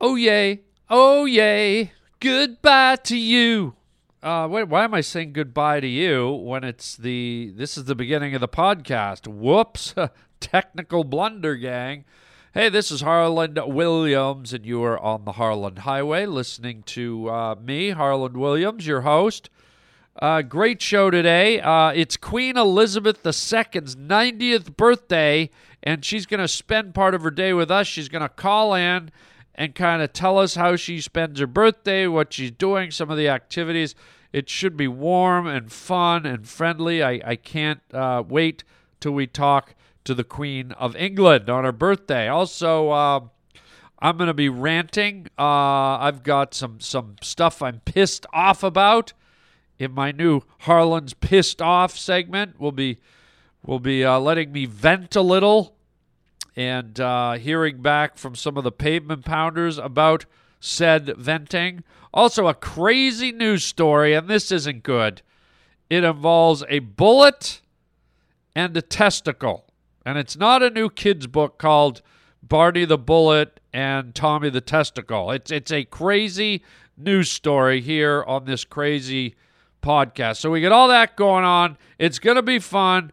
Oh yay, oh yay, goodbye to you. Uh, wait, why am I saying goodbye to you when it's the this is the beginning of the podcast? Whoops, technical blunder, gang. Hey, this is Harland Williams, and you are on the Harland Highway listening to uh, me, Harland Williams, your host. Uh, great show today. Uh, it's Queen Elizabeth II's 90th birthday, and she's going to spend part of her day with us. She's going to call in and kind of tell us how she spends her birthday, what she's doing, some of the activities. It should be warm and fun and friendly. I, I can't uh, wait till we talk to the Queen of England on her birthday. Also, uh, I'm going to be ranting. Uh, I've got some, some stuff I'm pissed off about in my new Harland's Pissed Off segment. We'll be, we'll be uh, letting me vent a little and uh, hearing back from some of the pavement pounders about said venting. Also, a crazy news story, and this isn't good. It involves a bullet and a testicle. And it's not a new kids' book called Barney the Bullet and Tommy the Testicle. It's, it's a crazy news story here on this crazy podcast. So we get all that going on. It's going to be fun.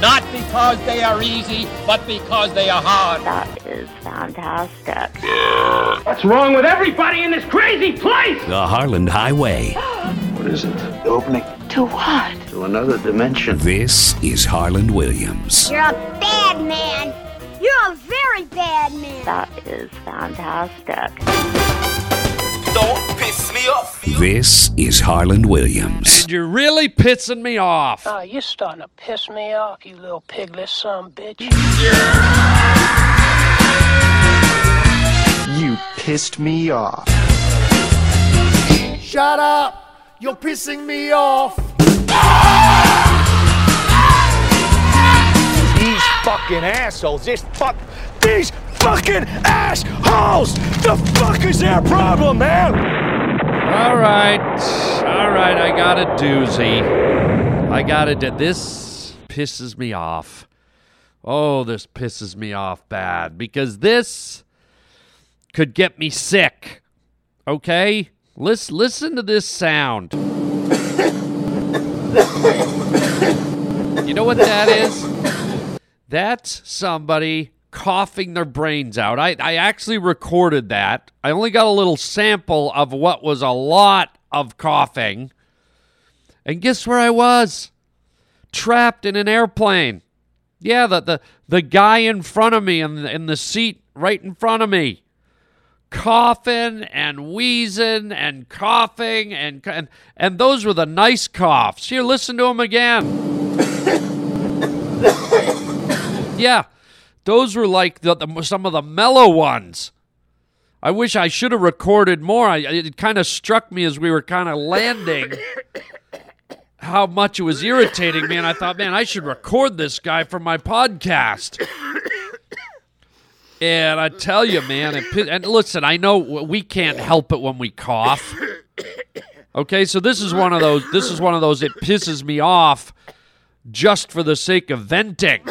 Not because they are easy, but because they are hard. That is fantastic. What's wrong with everybody in this crazy place? The Harland Highway. What is it? The opening To what? to another dimension. This is Harland Williams. You're a bad man. You're a very bad man. That is fantastic. Don't piss me off. This is Harland Williams. You're really pissing me off. Oh, you're starting to piss me off, you little piglet son bitch. You pissed me off. Shut up! You're pissing me off! These fucking assholes. This fuck. These fucking assholes. The fuck is their problem, man? All right. All right. I got a doozy. I got a. Do- this pisses me off. Oh, this pisses me off bad because this could get me sick. Okay? Listen, listen to this sound. You know what that is? That's somebody coughing their brains out. I, I actually recorded that. I only got a little sample of what was a lot of coughing. And guess where I was? Trapped in an airplane. Yeah, the, the, the guy in front of me in the, in the seat right in front of me. Coughing and wheezing and coughing and, and and those were the nice coughs. Here, listen to them again. Yeah, those were like the, the, some of the mellow ones. I wish I should have recorded more. I, it kind of struck me as we were kind of landing how much it was irritating me, and I thought, man, I should record this guy for my podcast. And I tell you, man, and listen, I know we can't help it when we cough. Okay, so this is one of those. This is one of those. It pisses me off just for the sake of venting.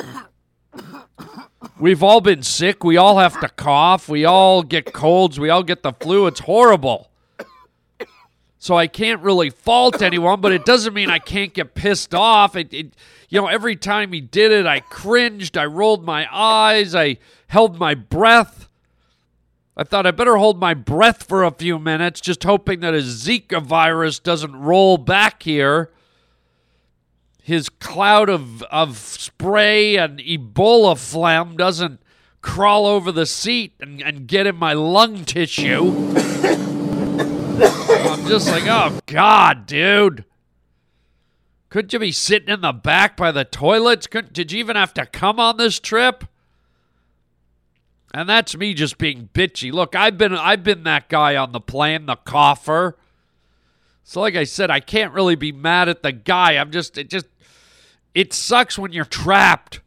We've all been sick. We all have to cough. We all get colds. We all get the flu. It's horrible. So I can't really fault anyone, but it doesn't mean I can't get pissed off. It, it, you know, every time he did it, I cringed. I rolled my eyes. I held my breath. I thought I better hold my breath for a few minutes, just hoping that his Zika virus doesn't roll back here his cloud of, of spray and Ebola phlegm doesn't crawl over the seat and, and get in my lung tissue. I'm just like, oh, God, dude. Couldn't you be sitting in the back by the toilets? Couldn't, did you even have to come on this trip? And that's me just being bitchy. Look, I've been I've been that guy on the plane, the coffer. So like I said, I can't really be mad at the guy. I'm just it just it sucks when you're trapped.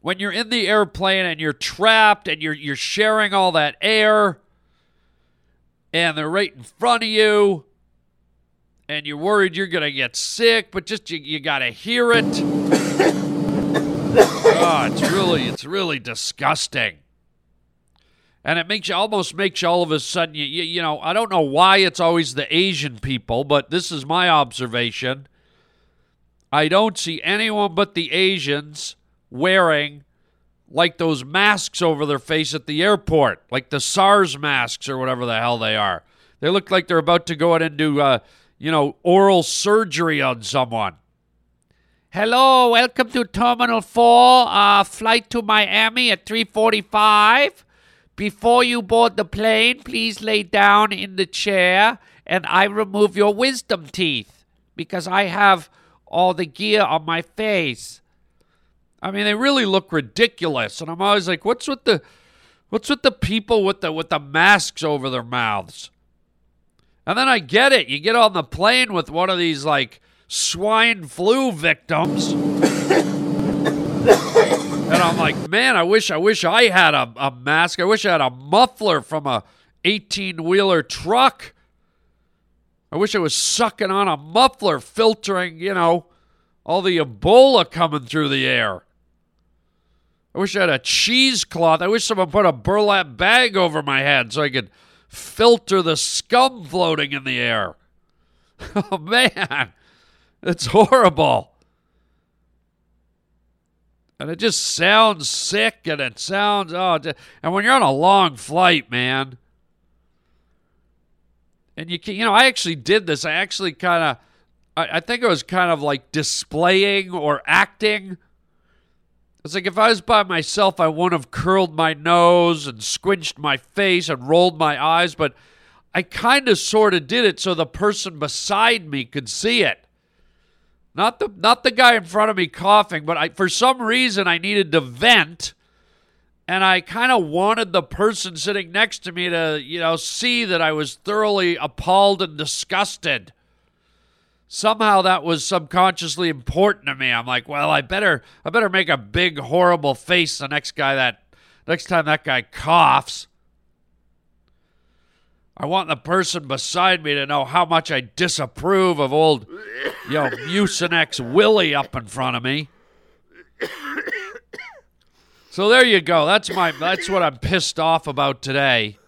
When you're in the airplane and you're trapped and you're you're sharing all that air and they're right in front of you and you're worried you're going to get sick, but just you, you got to hear it. oh, it's really it's really disgusting. And it makes you almost makes you all of a sudden you, you you know, I don't know why it's always the Asian people, but this is my observation. I don't see anyone but the Asians wearing like those masks over their face at the airport, like the SARS masks or whatever the hell they are. They look like they're about to go out and do, uh, you know, oral surgery on someone. Hello, welcome to Terminal 4, uh, flight to Miami at 345. Before you board the plane, please lay down in the chair and I remove your wisdom teeth because I have all the gear on my face. I mean, they really look ridiculous, and I'm always like, what's with the what's with the people with the with the masks over their mouths? And then I get it. You get on the plane with one of these like swine flu victims. And I'm like, man, I wish I wish I had a, a mask. I wish I had a muffler from a 18 wheeler truck. I wish I was sucking on a muffler, filtering, you know, all the Ebola coming through the air. I wish I had a cheesecloth. I wish someone put a burlap bag over my head so I could filter the scum floating in the air. Oh, man. It's horrible. And it just sounds sick and it sounds, oh, and when you're on a long flight, man, and you can, you know, I actually did this. I actually kind of, I, I think it was kind of like displaying or acting. It's like if I was by myself, I wouldn't have curled my nose and squinched my face and rolled my eyes, but I kind of sort of did it so the person beside me could see it. Not the not the guy in front of me coughing, but I for some reason I needed to vent and I kind of wanted the person sitting next to me to, you know, see that I was thoroughly appalled and disgusted. Somehow that was subconsciously important to me. I'm like, well, I better I better make a big horrible face the next guy that next time that guy coughs. I want the person beside me to know how much I disapprove of old, you know, Mucinex Willie up in front of me. So there you go. That's my that's what I'm pissed off about today.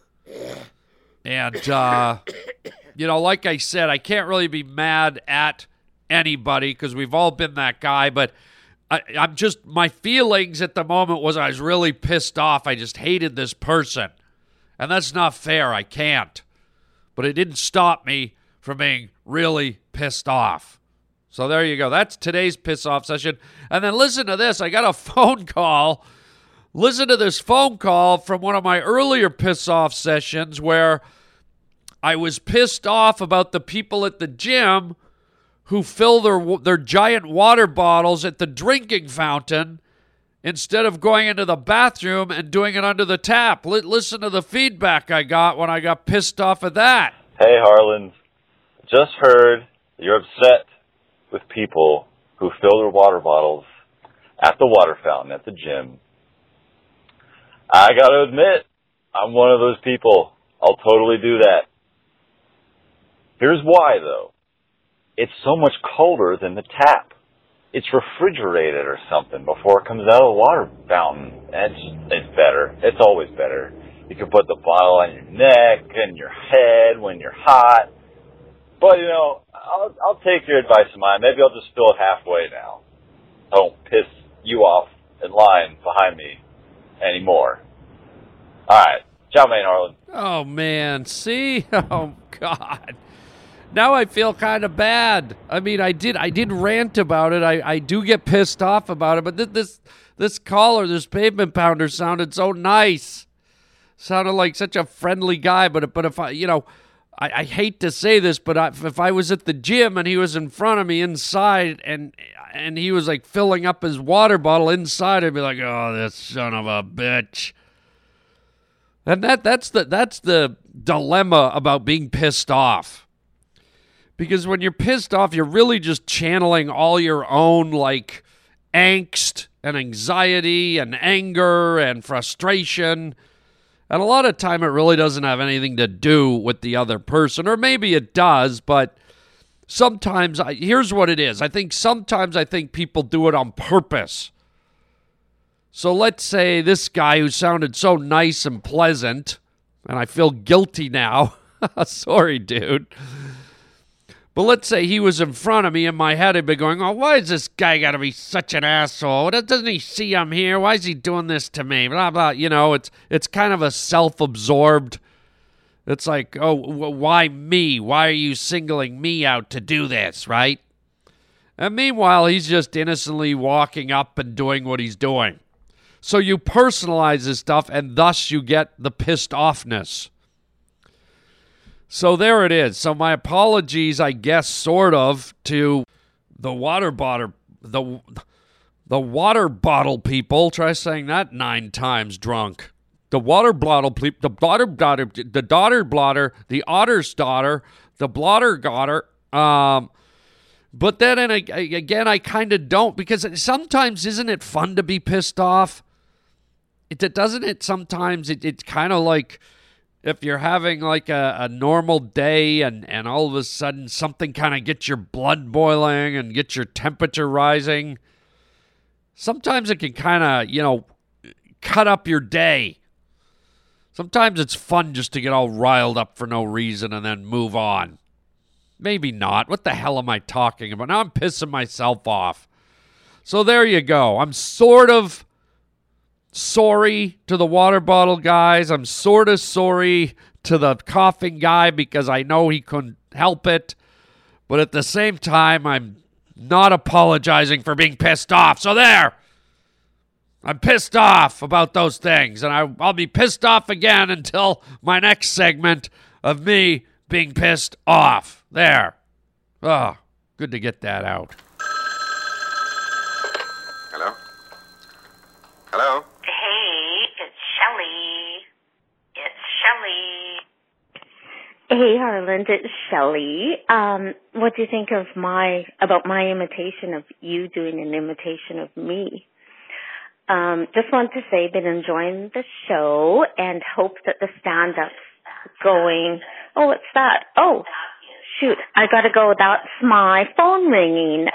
And uh you know, like I said, I can't really be mad at anybody because we've all been that guy, but I, I'm just my feelings at the moment was I was really pissed off. I just hated this person. And that's not fair. I can't. But it didn't stop me from being really pissed off. So there you go. That's today's piss off session. And then listen to this. I got a phone call. Listen to this phone call from one of my earlier piss off sessions where I was pissed off about the people at the gym who fill their their giant water bottles at the drinking fountain instead of going into the bathroom and doing it under the tap. L- listen to the feedback I got when I got pissed off at that. Hey, Harland, Just heard you're upset with people who fill their water bottles at the water fountain at the gym. I gotta admit, I'm one of those people. I'll totally do that. Here's why though. It's so much colder than the tap. It's refrigerated or something before it comes out of the water fountain. It's, it's better. It's always better. You can put the bottle on your neck and your head when you're hot. But you know, I'll, I'll take your advice of mine. Maybe I'll just fill it halfway now. Don't piss you off in line behind me anymore. Alright. Ciao, Maine Harland. Oh man, see? Oh god. Now I feel kind of bad. I mean, I did I did rant about it. I, I do get pissed off about it, but this this this caller, this pavement pounder sounded so nice. Sounded like such a friendly guy, but but if I, you know, I, I hate to say this, but I, if I was at the gym and he was in front of me inside and and he was like filling up his water bottle inside, I'd be like, "Oh, this son of a bitch." And that that's the that's the dilemma about being pissed off. Because when you're pissed off, you're really just channeling all your own like angst and anxiety and anger and frustration. And a lot of time it really doesn't have anything to do with the other person or maybe it does, but sometimes I, here's what it is. I think sometimes I think people do it on purpose. So let's say this guy who sounded so nice and pleasant, and I feel guilty now. Sorry, dude. But let's say he was in front of me in my head, I'd be going, Oh, why is this guy got to be such an asshole? Doesn't he see I'm here? Why is he doing this to me? Blah, blah. You know, it's, it's kind of a self absorbed. It's like, oh, why me? Why are you singling me out to do this, right? And meanwhile, he's just innocently walking up and doing what he's doing. So you personalize this stuff, and thus you get the pissed offness. So there it is. So my apologies, I guess, sort of, to the water bottle, the the water bottle people. Try saying that nine times drunk. The water bottle the daughter blotter, the daughter blotter, the otter's daughter, the blotter gotter. Um, but then and again, I kind of don't because sometimes isn't it fun to be pissed off? It doesn't it sometimes it, it's kind of like if you're having like a, a normal day and, and all of a sudden something kind of gets your blood boiling and gets your temperature rising, sometimes it can kind of, you know, cut up your day. Sometimes it's fun just to get all riled up for no reason and then move on. Maybe not. What the hell am I talking about? Now I'm pissing myself off. So there you go. I'm sort of sorry to the water bottle guys. I'm sort of sorry to the coughing guy because I know he couldn't help it. But at the same time, I'm not apologizing for being pissed off. So there. I'm pissed off about those things. And I, will be pissed off again until my next segment of me being pissed off. There. Oh, good to get that out. Hello? Hello? Hey, Harland, it's Shelly. Um, what do you think of my about my imitation of you doing an imitation of me? Um, just want to say, been enjoying the show and hope that the stand-up's going. Oh, what's that? Oh, shoot, I gotta go. That's my phone ringing.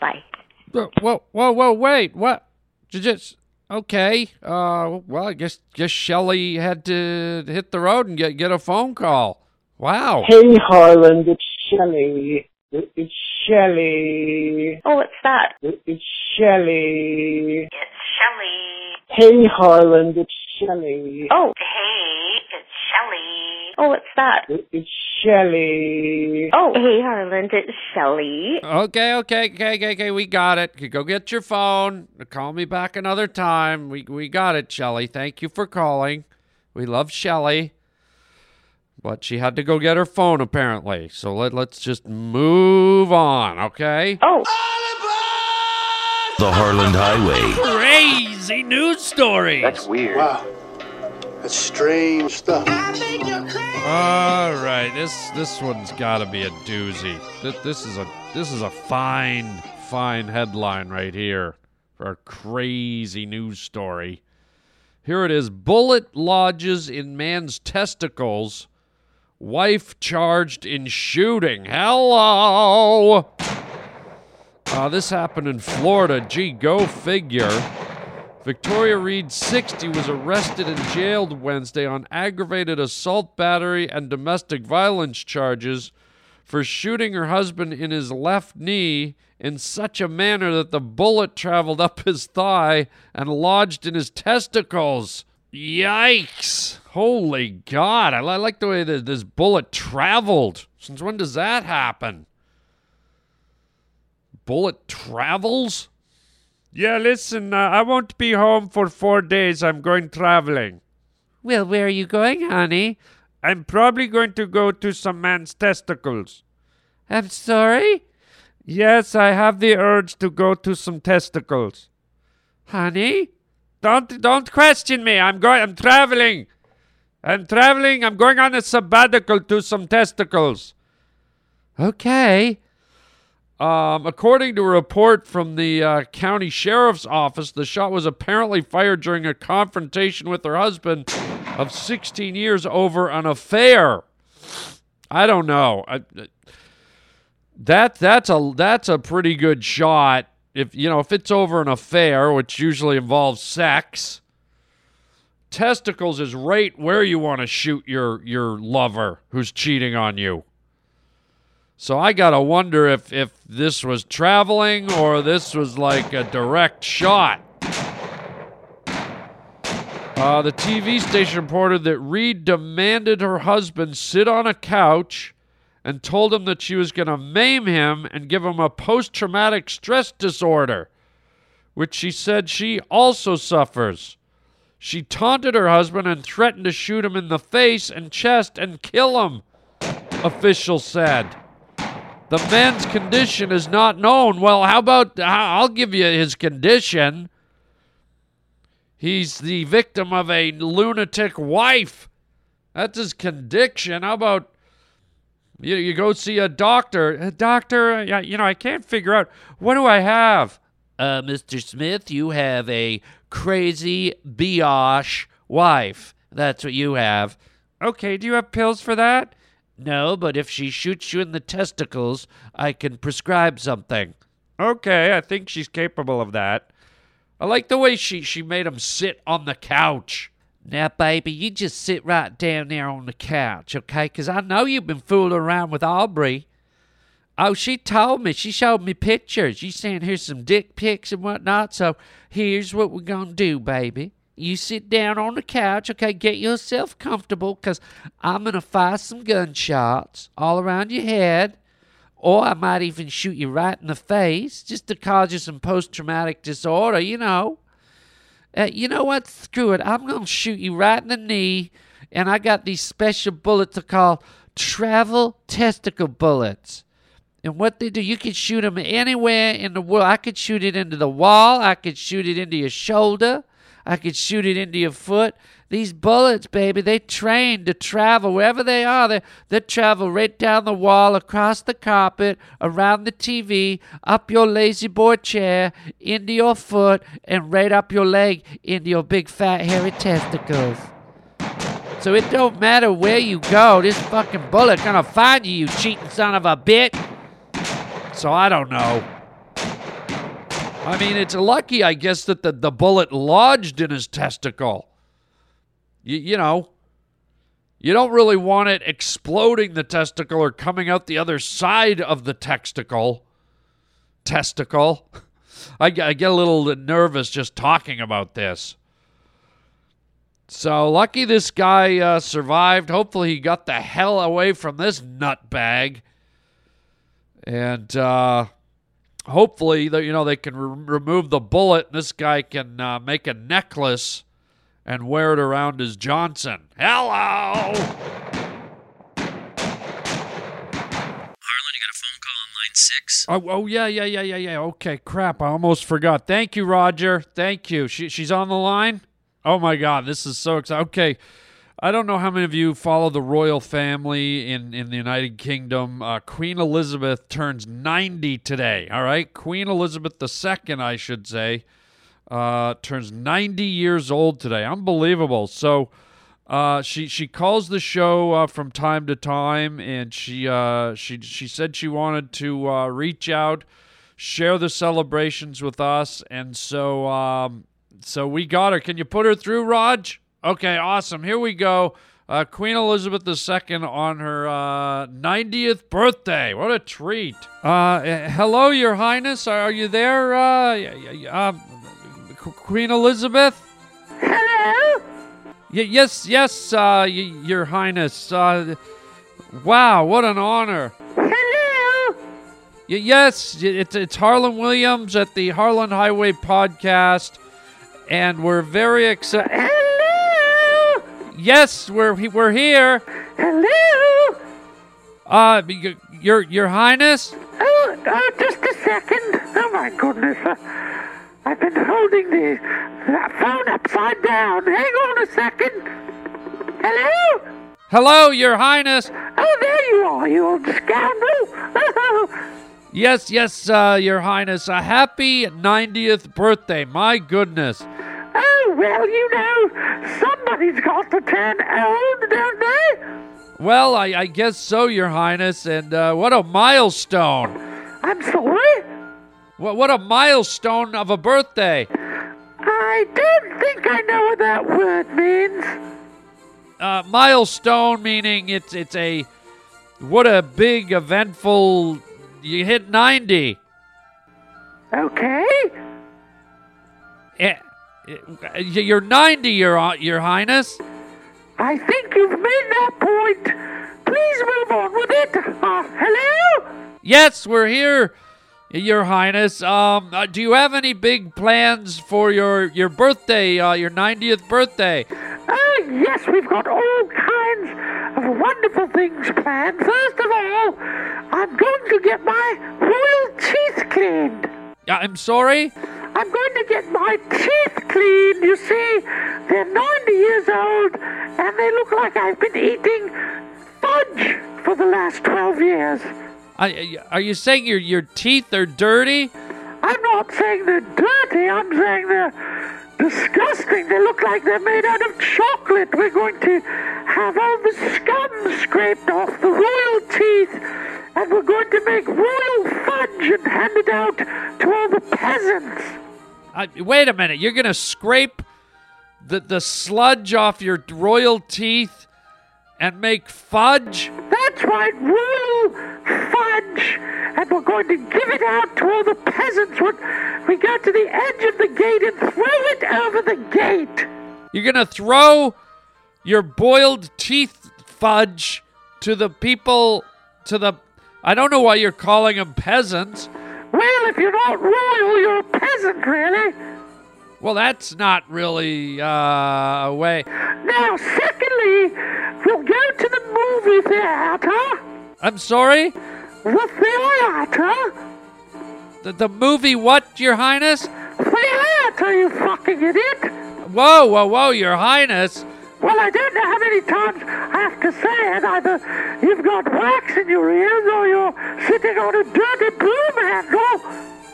Bye. Whoa, whoa, whoa, wait, what? Just okay. Uh, well, I guess guess Shelly had to hit the road and get get a phone call. Wow. Hey, Harland, it's Shelly. It's Shelly. Oh, what's that? It's Shelly. It's Shelly. Hey, Harland, it's Shelly. Oh, hey, it's Shelly. Oh, what's that? It's Shelly. Oh, hey, Harland, it's Shelly. Okay, okay, okay, okay, okay, we got it. Go get your phone. Call me back another time. We we got it, Shelly. Thank you for calling. We love Shelly. But she had to go get her phone apparently. So let, let's just move on, okay? Oh. The Harland Highway. Crazy news story. That's weird. Wow. That's strange stuff. All right, this this one's got to be a doozy. This, this is a this is a fine fine headline right here for a crazy news story. Here it is: Bullet lodges in man's testicles Wife charged in shooting. Hello. Uh, this happened in Florida. Gee, go figure. Victoria Reed, 60, was arrested and jailed Wednesday on aggravated assault, battery, and domestic violence charges for shooting her husband in his left knee in such a manner that the bullet traveled up his thigh and lodged in his testicles. Yikes. Holy God. I like the way that this bullet traveled. Since when does that happen? Bullet travels? Yeah, listen, uh, I won't be home for four days. I'm going traveling. Well, where are you going, honey? I'm probably going to go to some man's testicles. I'm sorry? Yes, I have the urge to go to some testicles. Honey? Don't don't question me. I'm going I'm traveling. I'm traveling. I'm going on a sabbatical to some testicles. Okay. Um, according to a report from the uh, county sheriff's office, the shot was apparently fired during a confrontation with her husband of 16 years over an affair. I don't know. I, that that's a that's a pretty good shot. If you know if it's over an affair, which usually involves sex, testicles is right where you want to shoot your your lover who's cheating on you. So I gotta wonder if if this was traveling or this was like a direct shot. Uh, the TV station reported that Reed demanded her husband sit on a couch and told him that she was going to maim him and give him a post traumatic stress disorder, which she said she also suffers. She taunted her husband and threatened to shoot him in the face and chest and kill him, officials said. The man's condition is not known. Well, how about I'll give you his condition. He's the victim of a lunatic wife. That's his condition. How about you, you go see a doctor? Uh, doctor, uh, you know, I can't figure out what do I have? Uh, Mr. Smith, you have a crazy biatch wife. That's what you have. Okay, do you have pills for that? No, but if she shoots you in the testicles, I can prescribe something. Okay, I think she's capable of that. I like the way she, she made him sit on the couch. Now, baby, you just sit right down there on the couch, okay? Because I know you've been fooling around with Aubrey. Oh, she told me. She showed me pictures. You saying here's some dick pics and whatnot. So here's what we're going to do, baby. You sit down on the couch, okay? Get yourself comfortable because I'm going to fire some gunshots all around your head. Or I might even shoot you right in the face just to cause you some post traumatic disorder, you know. Uh, you know what? Screw it. I'm going to shoot you right in the knee. And I got these special bullets called travel testicle bullets. And what they do, you can shoot them anywhere in the world. I could shoot it into the wall. I could shoot it into your shoulder. I could shoot it into your foot. These bullets, baby, they train to travel wherever they are. They, they travel right down the wall, across the carpet, around the TV, up your lazy boy chair, into your foot, and right up your leg into your big fat hairy testicles. So it don't matter where you go, this fucking bullet gonna find you, you cheating son of a bitch. So I don't know. I mean, it's lucky, I guess, that the, the bullet lodged in his testicle. You, you know, you don't really want it exploding the testicle or coming out the other side of the testicle. Testicle. I, I get a little nervous just talking about this. So lucky this guy uh, survived. Hopefully he got the hell away from this nutbag. And uh, hopefully, you know, they can re- remove the bullet and this guy can uh, make a necklace and wear it around his Johnson. Hello! Harland, you got a phone call on line six. Oh, oh yeah, yeah, yeah, yeah, yeah. Okay, crap. I almost forgot. Thank you, Roger. Thank you. She, she's on the line? Oh, my God. This is so exciting. Okay. I don't know how many of you follow the royal family in, in the United Kingdom. Uh, Queen Elizabeth turns 90 today, all right? Queen Elizabeth II, I should say, uh, turns 90 years old today. Unbelievable. So uh, she she calls the show uh, from time to time, and she uh, she she said she wanted to uh, reach out, share the celebrations with us, and so um, so we got her. Can you put her through, Raj? Okay, awesome. Here we go. Uh, Queen Elizabeth II on her uh, 90th birthday. What a treat. Uh, hello, Your Highness. Are you there? Uh, Queen Elizabeth? Hello? Y- yes, yes, uh, y- Your Highness. Uh, wow, what an honor. Hello? Y- yes, it's, it's Harland Williams at the Harland Highway podcast, and we're very excited. Yes, we're we're here. Hello? Uh, your your highness. Oh, oh, just a second. Oh my goodness. Uh, I've been holding the that phone upside down. Hang on a second. Hello? Hello, your highness. Oh, there you are, you old scoundrel. Yes, yes, uh, your highness. A happy 90th birthday. My goodness. Oh, well, you know, somebody's got to turn old, don't they? Well, I, I guess so, your highness. And uh, what a milestone. I'm sorry? What what a milestone of a birthday. I don't think I know what that word means. Uh, milestone meaning it's it's a what a big eventful you hit 90. Okay. You're 90, your your highness. I think you've made that point. Please move on with it. Uh, hello? Yes, we're here, your highness. Um, uh, do you have any big plans for your your birthday, uh, your 90th birthday? Oh, yes, we've got all kinds of wonderful things planned. First of all, I'm going to get my royal teeth cleaned. I'm sorry. I'm going to get my teeth cleaned. You see, they're 90 years old, and they look like I've been eating fudge for the last 12 years. I, are you saying your your teeth are dirty? I'm not saying they're dirty, I'm saying they're disgusting. They look like they're made out of chocolate. We're going to have all the scum scraped off the royal teeth, and we're going to make royal fudge and hand it out to all the peasants. I, wait a minute. You're gonna scrape the the sludge off your royal teeth and make fudge? That's right, royal fudge. And we're going to give it out to all the peasants when we got to the edge of the gate and throw it over the gate. You're gonna throw your boiled teeth fudge to the people to the I don't know why you're calling them peasants. Well, if you're not royal, you're a peasant, really. Well, that's not really uh, a way. Now, secondly, we'll go to the movie theater. I'm sorry. The theater. The, the movie what, Your Highness? Theater, you fucking idiot. Whoa, whoa, whoa, Your Highness. Well, I don't know how many times I have to say it. Either you've got wax in your ears or you're sitting on a dirty broom handle.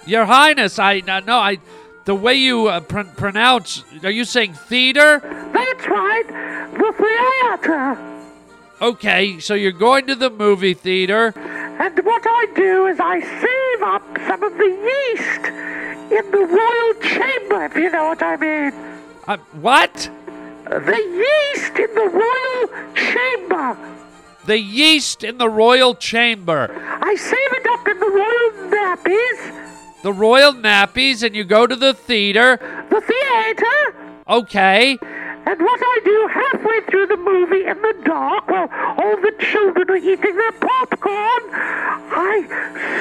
Your Highness, I no, no I. The way you uh, pr- pronounce, are you saying theater? That's right, the theater. Okay, so you're going to the movie theater. And what I do is I save up some of the yeast in the royal chamber, if you know what I mean. Uh, what? The yeast in the royal chamber. The yeast in the royal chamber. I save it up in the royal nappies. The royal nappies, and you go to the theater. The theater. Okay. And what I do halfway through the movie in the dark, while all the children are eating their popcorn, I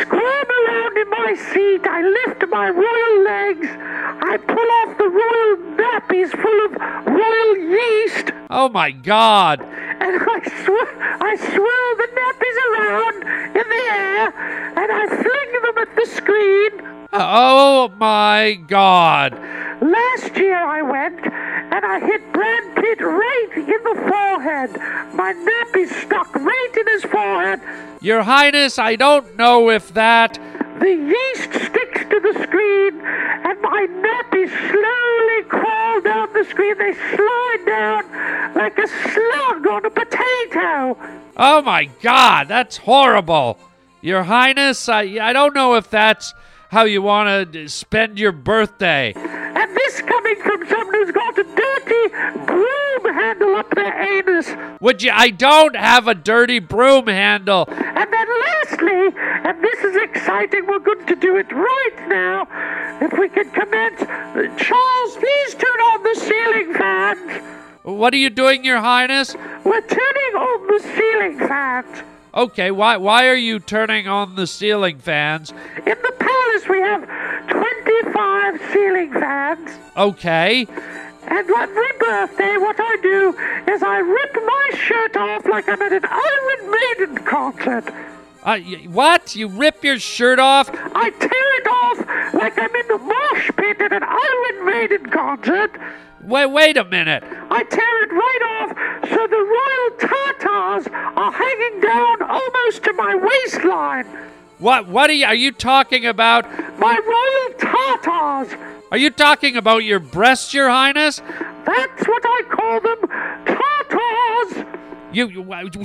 squirm around in my seat, I lift my royal legs, I pull off the royal nappies full of royal yeast, Oh my God. and I, sw- I swirl the nappies around in the air, and I fling them at the screen. Oh my God. Last year I went and I hit Brad Pitt right in the forehead. My nappy stuck right in his forehead. Your Highness, I don't know if that. The yeast sticks to the screen and my nappies slowly crawl down the screen. They slide down like a slug on a potato. Oh my God, that's horrible. Your Highness, I, I don't know if that's how you want to spend your birthday. And this coming from someone who's got a dirty broom handle up their anus. Would you? I don't have a dirty broom handle. And then lastly, and this is exciting, we're going to do it right now. If we can commence. Charles, please turn on the ceiling fans. What are you doing, Your Highness? We're turning on the ceiling fans. Okay, why why are you turning on the ceiling fans? In the palace, we have 25 ceiling fans. Okay. And every birthday, what I do is I rip my shirt off like I'm at an Iron Maiden concert. Uh, y- what? You rip your shirt off? I tear it off like I'm in the mosh pit at an Iron Maiden concert. Wait, wait a minute. I tear it right off so the royal are hanging down almost to my waistline. What? What are you? Are you talking about? My royal tatas. Are you talking about your breasts, Your Highness? That's what I call them. Tatas. You, you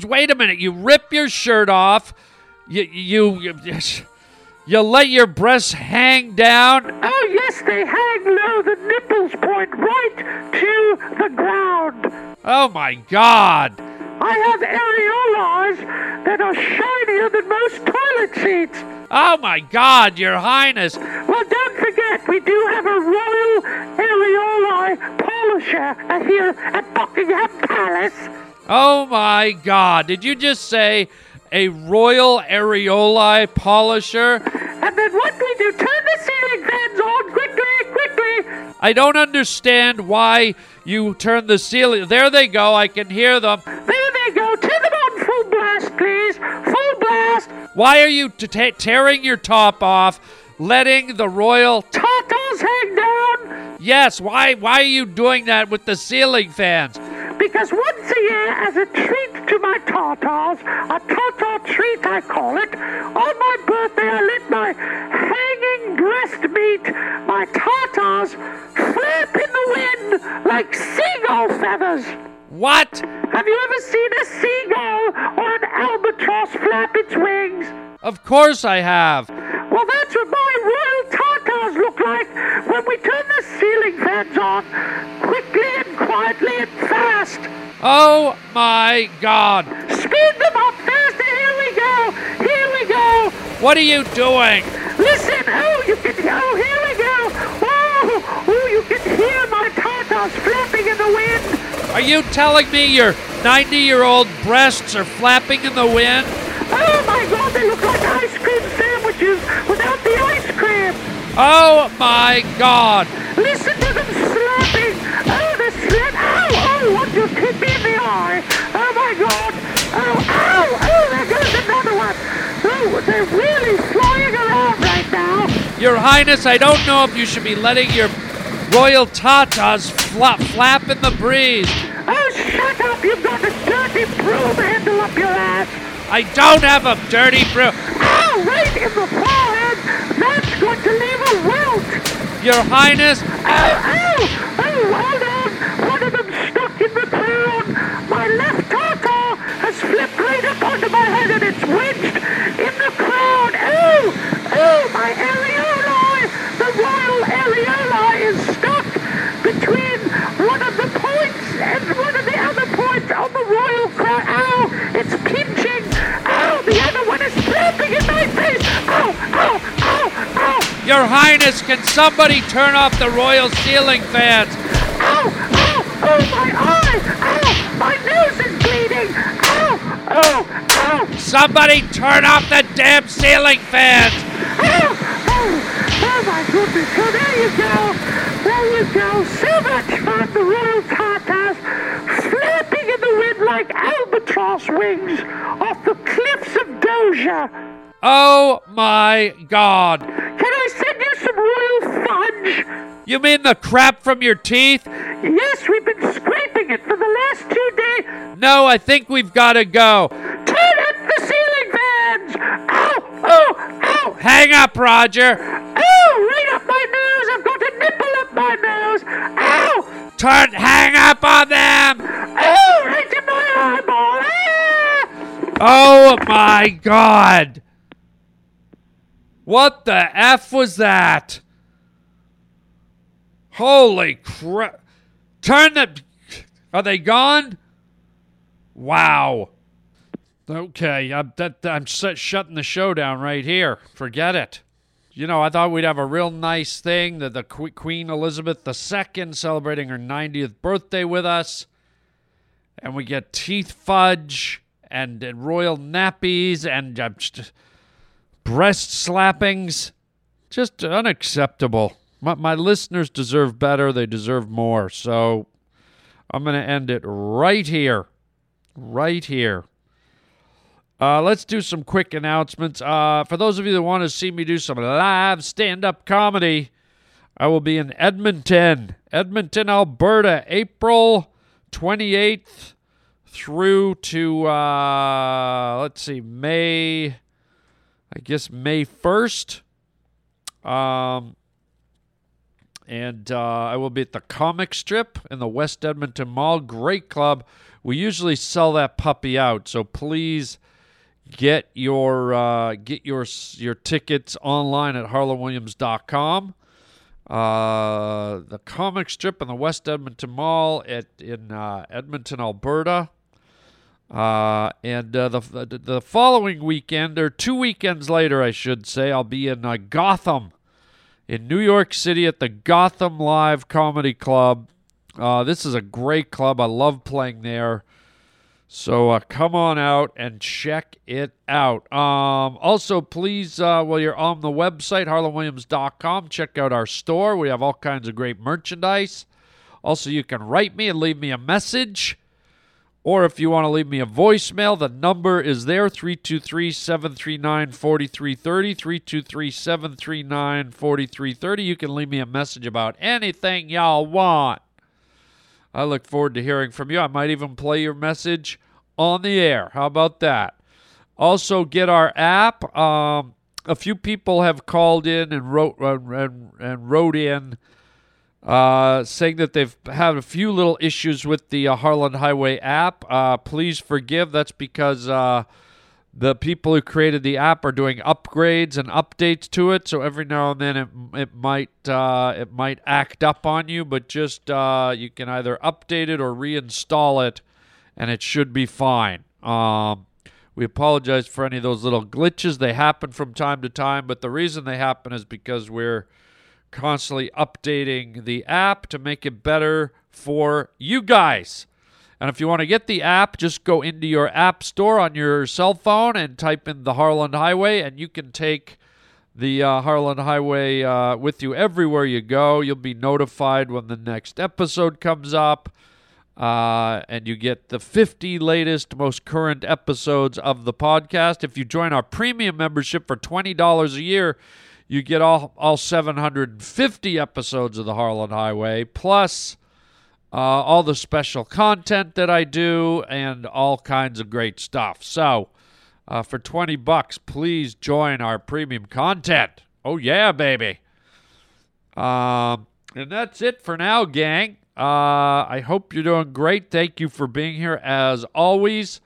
wait a minute. You rip your shirt off. You you you, you let your breasts hang down. Oh yes, they hang low. The nipples point right to the ground. Oh my God! I have areolas that are shinier than most toilet seats. Oh my God, Your Highness! Well, don't forget, we do have a royal areoli polisher uh, here at Buckingham Palace. Oh my God! Did you just say a royal areoli polisher? And then what we do, turn the ceiling fans on quickly, quickly. I don't understand why you turn the ceiling. There they go. I can hear them. They. Turn them on full blast, please. Full blast. Why are you t- ta tearing your top off, letting the royal tatas hang down? Yes. Why? Why are you doing that with the ceiling fans? Because once a year, as a treat to my tartars, a tartar treat I call it, on my birthday I let my hanging breast meat, my tartars, flap in the wind like seagull feathers. What? Have you ever seen a seagull or an albatross flap its wings? Of course I have. Well, that's what my royal tartars look like when we turn the ceiling fans on, quickly and quietly and fast. Oh my God! Speed them up faster. Here we go. Here we go. What are you doing? Listen. Oh, you can. Oh, here we go. Oh, oh, you can hear my tartars flapping in the wind. Are you telling me your 90-year-old breasts are flapping in the wind? Oh my God! They look like ice cream sandwiches without the ice cream. Oh my God! Listen to them slapping. Oh, the slap. Ow! Oh, what just hit me in the eye? Oh my God! Oh, ow! Oh, there goes another one. Oh, they're really flying around right now. Your Highness, I don't know if you should be letting your royal tatas flap, flap in the breeze. Oh, shut up! You've got a dirty broom handle up your ass. I don't have a dirty broom. Ow! Right in the forehead. That's going to leave a welt. Your Highness. Oh, ow! Oh, hold on. One of them stuck in the ground. My left tartar has flipped right up onto my head and it's wedged in the crowd. Oh! Oh, my areoli! Your Highness, can somebody turn off the royal ceiling fans? Ow! Ow! Oh, my eye! Ow! My nose is bleeding! Ow! Oh! Ow! Somebody turn off the damn ceiling fans! Ow! Oh! Oh, my goodness! So there you go! There you go! So much fun! The royal tartars flapping in the wind like albatross wings off the cliffs of Doja! Oh my God! Can I send you some royal fudge? You mean the crap from your teeth? Yes, we've been scraping it for the last two days. No, I think we've got to go. Turn up the ceiling fans! Ow! Oh! Ow! Hang up, Roger. Oh! Right up my nose! I've got a nipple up my nose! Ow! Turn, hang up on them! Oh! Right in my eyeball! Ah! Oh my God! What the F was that? Holy crap. Turn the. Are they gone? Wow. Okay, I'm, that, I'm shutting the show down right here. Forget it. You know, I thought we'd have a real nice thing that the Queen Elizabeth II celebrating her 90th birthday with us. And we get teeth fudge and, and royal nappies and uh, breast slappings. Just unacceptable. My, my listeners deserve better. They deserve more. So I'm going to end it right here. Right here. Uh, let's do some quick announcements. Uh, for those of you that want to see me do some live stand up comedy, I will be in Edmonton, Edmonton, Alberta, April 28th through to, uh, let's see, May, I guess May 1st. Um, and uh, I will be at the Comic Strip in the West Edmonton Mall. Great club. We usually sell that puppy out, so please get your uh, get your your tickets online at harlandwilliams.com. Uh, the comic strip in the West Edmonton Mall at in uh, Edmonton, Alberta. Uh, and uh, the the following weekend, or two weekends later, I should say, I'll be in uh, Gotham, in New York City, at the Gotham Live Comedy Club. Uh, this is a great club. I love playing there. So uh, come on out and check it out. Um, also, please, uh, while you're on the website, harlandwilliams.com, check out our store. We have all kinds of great merchandise. Also, you can write me and leave me a message. Or if you want to leave me a voicemail, the number is there 323 739 4330. 323 739 4330. You can leave me a message about anything y'all want. I look forward to hearing from you. I might even play your message on the air. How about that? Also, get our app. Um, a few people have called in and wrote and, and wrote in uh, saying that they've had a few little issues with the uh, Harland Highway app. Uh, please forgive. That's because uh, the people who created the app are doing upgrades and updates to it. So every now and then it it might uh, it might act up on you, but just uh, you can either update it or reinstall it, and it should be fine. Um, we apologize for any of those little glitches. They happen from time to time, but the reason they happen is because we're constantly updating the app to make it better for you guys. And if you want to get the app, just go into your app store on your cell phone and type in the Harland Highway, and you can take the uh, Harland Highway uh, with you everywhere you go. You'll be notified when the next episode comes up, uh, and you get the 50 latest, most current episodes of the podcast. If you join our premium membership for $20 a year, you get all, all 750 episodes of the Harland Highway, plus uh, all the special content that I do, and all kinds of great stuff. So, uh, for 20 bucks, please join our premium content. Oh, yeah, baby. Um, and that's it for now, gang. Uh, I hope you're doing great. Thank you for being here as always.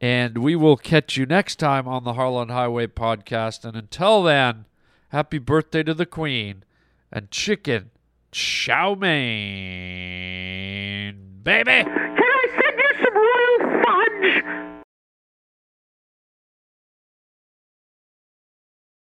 And we will catch you next time on the Harland Highway podcast. And until then, happy birthday to the Queen and chicken chow mein, baby. Can I send you some royal fudge?